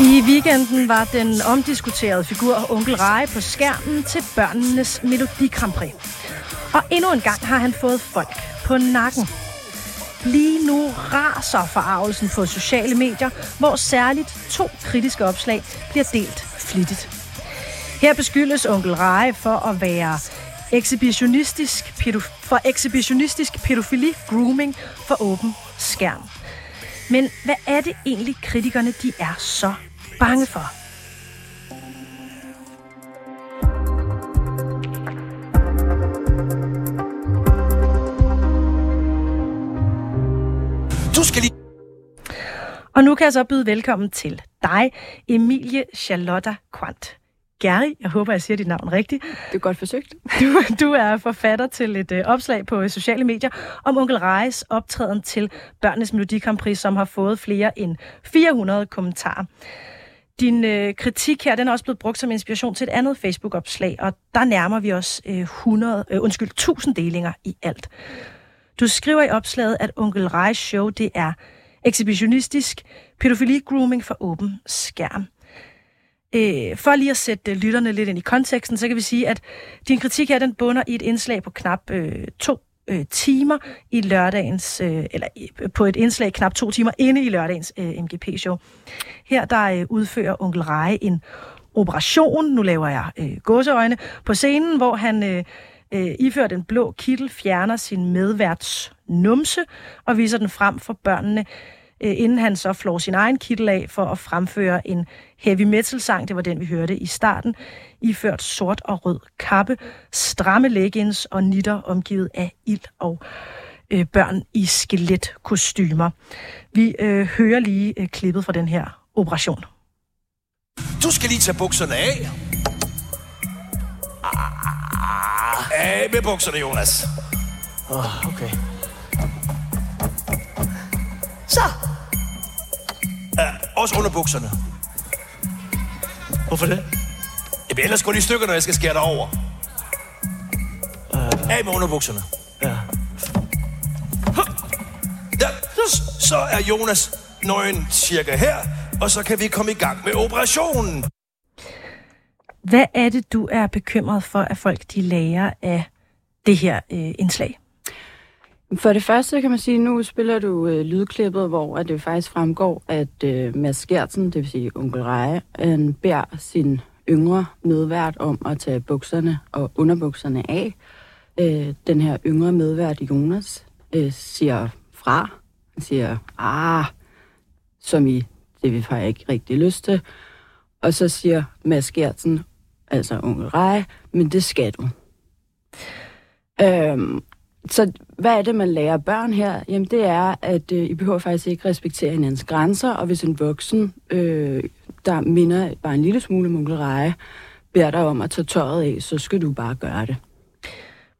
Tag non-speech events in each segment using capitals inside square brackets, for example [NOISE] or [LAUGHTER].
I weekenden var den omdiskuterede figur Onkel Rege på skærmen til børnenes Melodi Grand Prix. Og endnu en gang har han fået folk på nakken. Lige nu raser forarvelsen på sociale medier, hvor særligt to kritiske opslag bliver delt flittigt. Her beskyldes onkel Rege for at være ekshibitionistisk, pædof- for ekshibitionistisk pædofili grooming for åben skærm. Men hvad er det egentlig kritikerne de er så bange for? Du skal lige Og nu kan jeg så byde velkommen til dig, Emilie Charlotta Quandt. Gary, jeg håber, jeg siger dit navn rigtigt. Det er godt forsøgt. [LAUGHS] Du, du er forfatter til et øh, opslag på øh, sociale medier om onkel Rejes optræden til Børnenes Melodi Grand Prix, som har fået flere end 400 kommentarer. Din øh, kritik her, den er også blevet brugt som inspiration til et andet Facebook-opslag, og der nærmer vi os øh, 100, øh, undskyld, 1000 delinger i alt. Du skriver i opslaget, at onkel Rejes show, det er ekshibitionistisk pædofili-grooming for åben skærm. Øh, for lige at sætte øh, lytterne lidt ind i konteksten, så kan vi sige, at din kritik her, den bunder i et indslag på knap øh, to øh, timer i lørdagens, øh, eller øh, på et indslag knap to timer inde i lørdagens øh, MGP-show. Her der øh, udfører onkel Reje en operation, nu laver jeg øh, gåseøjne, på scenen, hvor han øh, øh, iført en blå kittel fjerner sin medværts numse og viser den frem for børnene, inden han så flår sin egen kittel af for at fremføre en heavy metal sang, det var den vi hørte i starten, iført sort og rød kappe, stramme leggings og nitter omgivet af ild og øh, børn i skeletkostymer. Vi øh, hører lige øh, klippet fra den her operation. Du skal lige tage bukserne af Ah, Af med bukserne, Jonas Oh, okay. Også under bukserne Hvorfor det? Jamen, ellers går de i stykker, når jeg skal skære dig over Af med underbukserne Ja. Ja, så er Jonas nøgen cirka her, og så kan vi komme i gang med operationen. Hvad er det, du er bekymret for, at folk de lærer af det her øh, indslag? For det første kan man sige, nu spiller du øh, lydklippet, hvor at det faktisk fremgår, at øh, Mads Gertsen, det vil sige onkel Reje, han beder sin yngre medvært om at tage bukserne og underbukserne af. Øh, den her yngre medvært, Jonas, øh, siger fra. Han siger, ah, som i, det har jeg ikke rigtig lyst til. Og så siger Mads Gertsen, altså onkel Reje, men det skal du. Øhm, så hvad er det, man lærer børn her? Jamen det er, at øh, I behøver faktisk ikke respektere hinandens grænser, og hvis en voksen, øh, der minder bare en lille smule om onkel Reje, beder dig om at tage tøjet af, så skal du bare gøre det.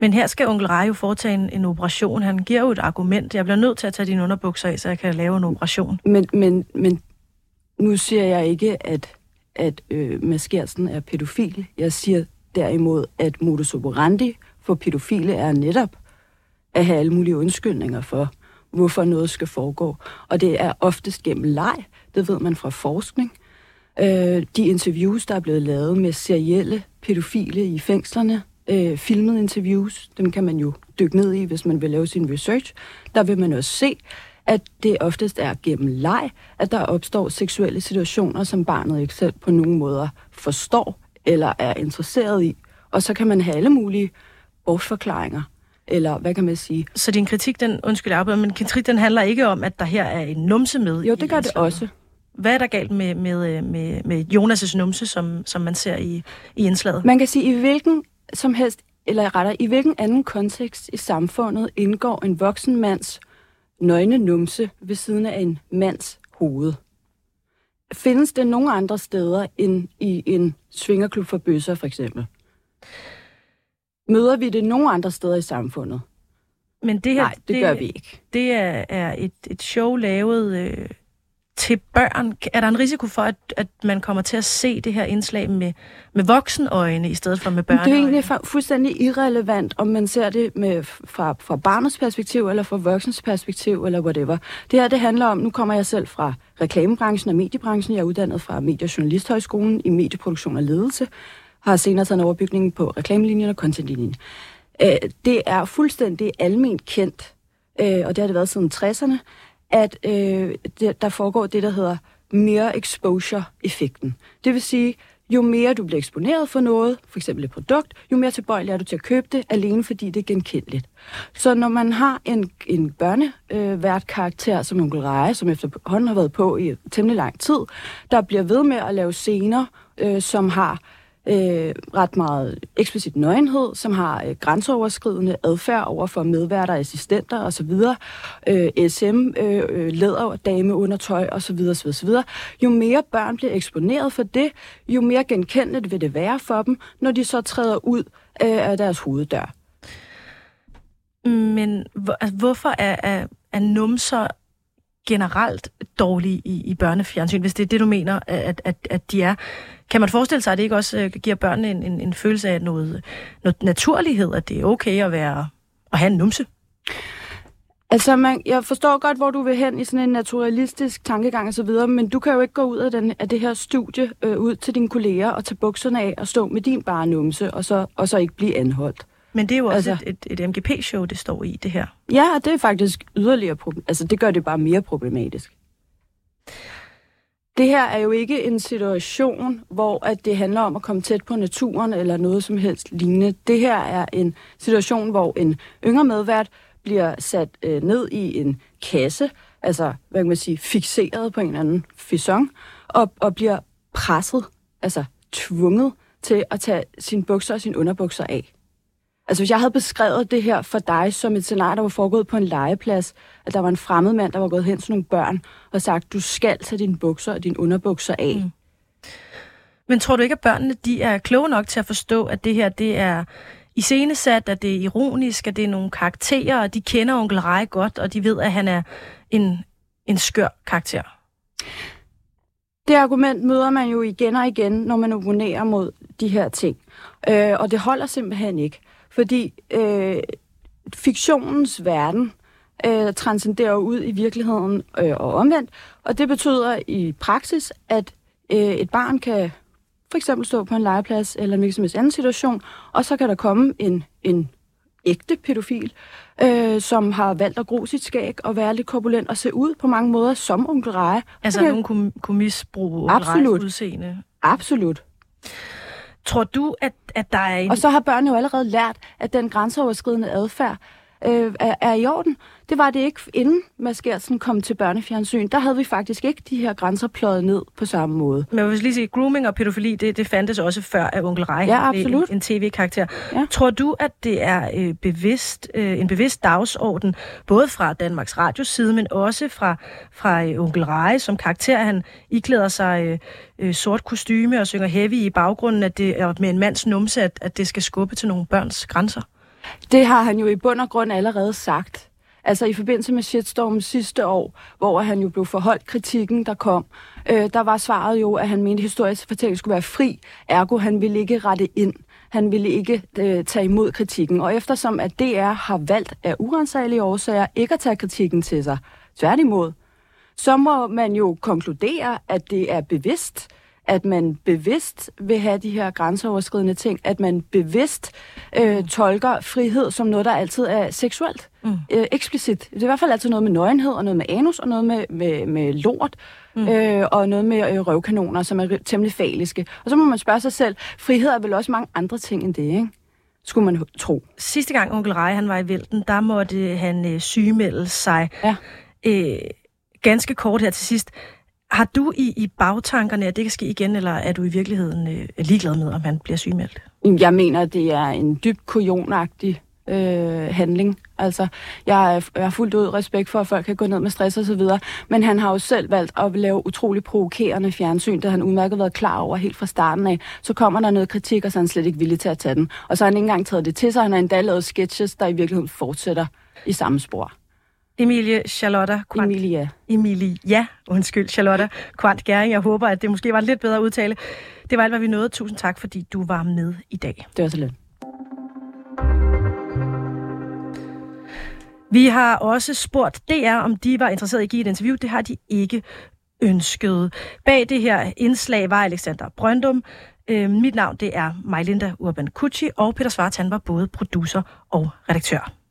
Men her skal onkel Rej jo foretage en, en operation. Han giver jo et argument. Jeg bliver nødt til at tage dine underbukser af, så jeg kan lave en operation. Men, men, men nu siger jeg ikke, at, at øh, Mads er pædofil. Jeg siger derimod, at modus operandi for pædofile er netop at have alle mulige undskyldninger for, hvorfor noget skal foregå. Og det er oftest gennem leg, det ved man fra forskning. Øh, de interviews, der er blevet lavet med serielle pædofile i fængslerne, øh, filmede interviews, dem kan man jo dykke ned i, hvis man vil lave sin research, der vil man også se, at det oftest er gennem leg, at der opstår seksuelle situationer, som barnet ikke selv på nogen måder forstår eller er interesseret i. Og så kan man have alle mulige bortforklaringer, eller hvad kan man sige? Så din kritik, den, undskyld, afbryder, men kritik, den handler ikke om, at der her er en numse med. Jo, det gør det også. Hvad er der galt med, med, øh, med, med Jonas' numse, som, som man ser i, i indslaget? Man kan sige, i hvilken som helst, eller rettere, i hvilken anden kontekst i samfundet indgår en voksen mands nøgne numse ved siden af en mands hoved? Findes det nogen andre steder end i en svingerklub for bøsser, for eksempel? Møder vi det nogen andre steder i samfundet? Men det her, Nej, det gør vi ikke. Det er, er et, et show lavet øh, til børn? Er der en risiko for, at, at man kommer til at se det her indslag med, med voksenøjne i stedet for med børn? Det er egentlig fu- fuldstændig irrelevant, om man ser det med, fra, fra barnets perspektiv, eller fra voksens perspektiv, eller whatever. Det her, det handler om, nu kommer jeg selv fra reklamebranchen og mediebranchen. Jeg er uddannet fra Medie- og Journalisthøjskolen i medieproduktion og ledelse. Har senere taget en overbygning på reklamelinjen og contentlinjen. Øh, det er fuldstændig alment kendt, øh, og det har det været siden 60'erne, at øh, det, der foregår det, der hedder mere exposure-effekten. Det vil sige, jo mere du bliver eksponeret for noget, for eksempel et produkt, jo mere tilbøjelig er du til at købe det, alene fordi det er genkendeligt. Så når man har en, en børnevært karakter som onkel Reje, som efterhånden har været på i temmelig lang tid, der bliver ved med at lave scener, øh, som har øh, ret meget eksplicit nøgenhed, som har øh, grænseoverskridende adfærd over for medværter, assistenter osv., øh, SM, øh, øh, læder, dame under tøj osv. osv., osv. Jo mere børn bliver eksponeret for det, jo mere genkendeligt vil det være for dem, når de så træder ud øh, af deres hoveddør. Men hvor, altså, hvorfor er, er, er numser generelt dårlige i, i børnefjernsyn, hvis det er det, du mener, at, at, at de er? Kan man forestille sig, at det ikke også øh, giver børnene en, en, en følelse af noget, noget naturlighed, at det er okay at, være, at have en numse? Altså, man, jeg forstår godt, hvor du vil hen i sådan en naturalistisk tankegang og så videre, men du kan jo ikke gå ud af, den, af det her studie øh, ud til dine kolleger og tage bukserne af og stå med din bare numse, og så, og så ikke blive anholdt. Men det er jo også altså, et, et, et MGP-show, det står i, det her. Ja, og det er faktisk yderligere problem. Altså, det gør det bare mere problematisk. Det her er jo ikke en situation, hvor at det handler om at komme tæt på naturen eller noget som helst lignende. Det her er en situation, hvor en yngre medvært bliver sat øh, ned i en kasse, altså, hvad kan man sige, fixeret på en eller anden fisong, og, og bliver presset, altså tvunget til at tage sine bukser og sine underbukser af. Altså hvis jeg havde beskrevet det her for dig som et scenarie, der var foregået på en legeplads, at der var en fremmed mand, der var gået hen til nogle børn og sagt, du skal tage dine bukser og dine underbukser af. Mm. Men tror du ikke, at børnene de er kloge nok til at forstå, at det her det er iscenesat, at det er ironisk, at det er nogle karakterer, og de kender onkel Rej godt, og de ved, at han er en, en skør karakter? Det argument møder man jo igen og igen, når man opponerer mod de her ting. Øh, og det holder simpelthen ikke. Fordi øh, fiktionens verden øh, transcenderer ud i virkeligheden øh, og omvendt. Og det betyder i praksis, at øh, et barn kan for eksempel stå på en legeplads eller en som anden situation, og så kan der komme en, en ægte pædofil, øh, som har valgt at gro sit skæg og være lidt korpulent og se ud på mange måder som onkel Reje. Altså kan... nogen kunne, kunne misbruge onkel Absolut. udseende? Absolut. Tror du, at, at der er en... Og så har børnene jo allerede lært, at den grænseoverskridende adfærd øh, er, er i orden. Det var det ikke, inden Mads Gertsen kom til børnefjernsyn. Der havde vi faktisk ikke de her grænser pløjet ned på samme måde. Men vil lige sige, grooming og pædofili, det, det fandtes også før af Onkel Rej. Ja, absolut. En, en tv-karakter. Ja. Tror du, at det er øh, bevidst, øh, en bevidst dagsorden, både fra Danmarks Radios side, men også fra, fra øh, Onkel Rej som karakter? Han iklæder sig øh, øh, sort kostyme og synger heavy i baggrunden, at det er med en mands numse, at, at det skal skubbe til nogle børns grænser. Det har han jo i bund og grund allerede sagt. Altså i forbindelse med shitstormen sidste år, hvor han jo blev forholdt kritikken, der kom, øh, der var svaret jo, at han mente, at historisk fortælling skulle være fri, ergo han ville ikke rette ind. Han ville ikke øh, tage imod kritikken. Og eftersom at DR har valgt af urensagelige årsager ikke at tage kritikken til sig, tværtimod, så må man jo konkludere, at det er bevidst, at man bevidst vil have de her grænseoverskridende ting, at man bevidst øh, tolker frihed som noget, der altid er seksuelt, mm. øh, eksplicit. Det er i hvert fald altid noget med nøgenhed, og noget med anus, og noget med, med, med lort, mm. øh, og noget med øh, røvkanoner, som er temmelig faliske. Og så må man spørge sig selv, frihed er vel også mange andre ting end det, ikke? skulle man tro. Sidste gang onkel Rej, han var i vælten, der måtte han øh, sygemelde sig. Ja. Øh, ganske kort her til sidst. Har du i, i bagtankerne, at det kan ske igen, eller er du i virkeligheden øh, ligeglad med, om han bliver sygemeldt? Jeg mener, det er en dybt kujonagtig øh, handling. Altså, jeg, er, jeg har fuldt ud respekt for, at folk kan gå ned med stress og så videre, men han har jo selv valgt at lave utrolig provokerende fjernsyn, det han udmærket været klar over helt fra starten af. Så kommer der noget kritik, og så er han slet ikke villig til at tage den. Og så har han ikke engang taget det til sig, han har endda lavet sketches, der i virkeligheden fortsætter i samme spor. Emilie Charlotte Quant. Emilia. Emilie, ja, undskyld, Charlotte Quant Gæring. Jeg håber, at det måske var en lidt bedre udtale. Det var alt, hvad vi nåede. Tusind tak, fordi du var med i dag. Det var så lidt. Vi har også spurgt DR, om de var interesseret i at give et interview. Det har de ikke ønsket. Bag det her indslag var Alexander Brøndum. Øh, mit navn det er Majlinda Urban Kucci, og Peter Svartan var både producer og redaktør.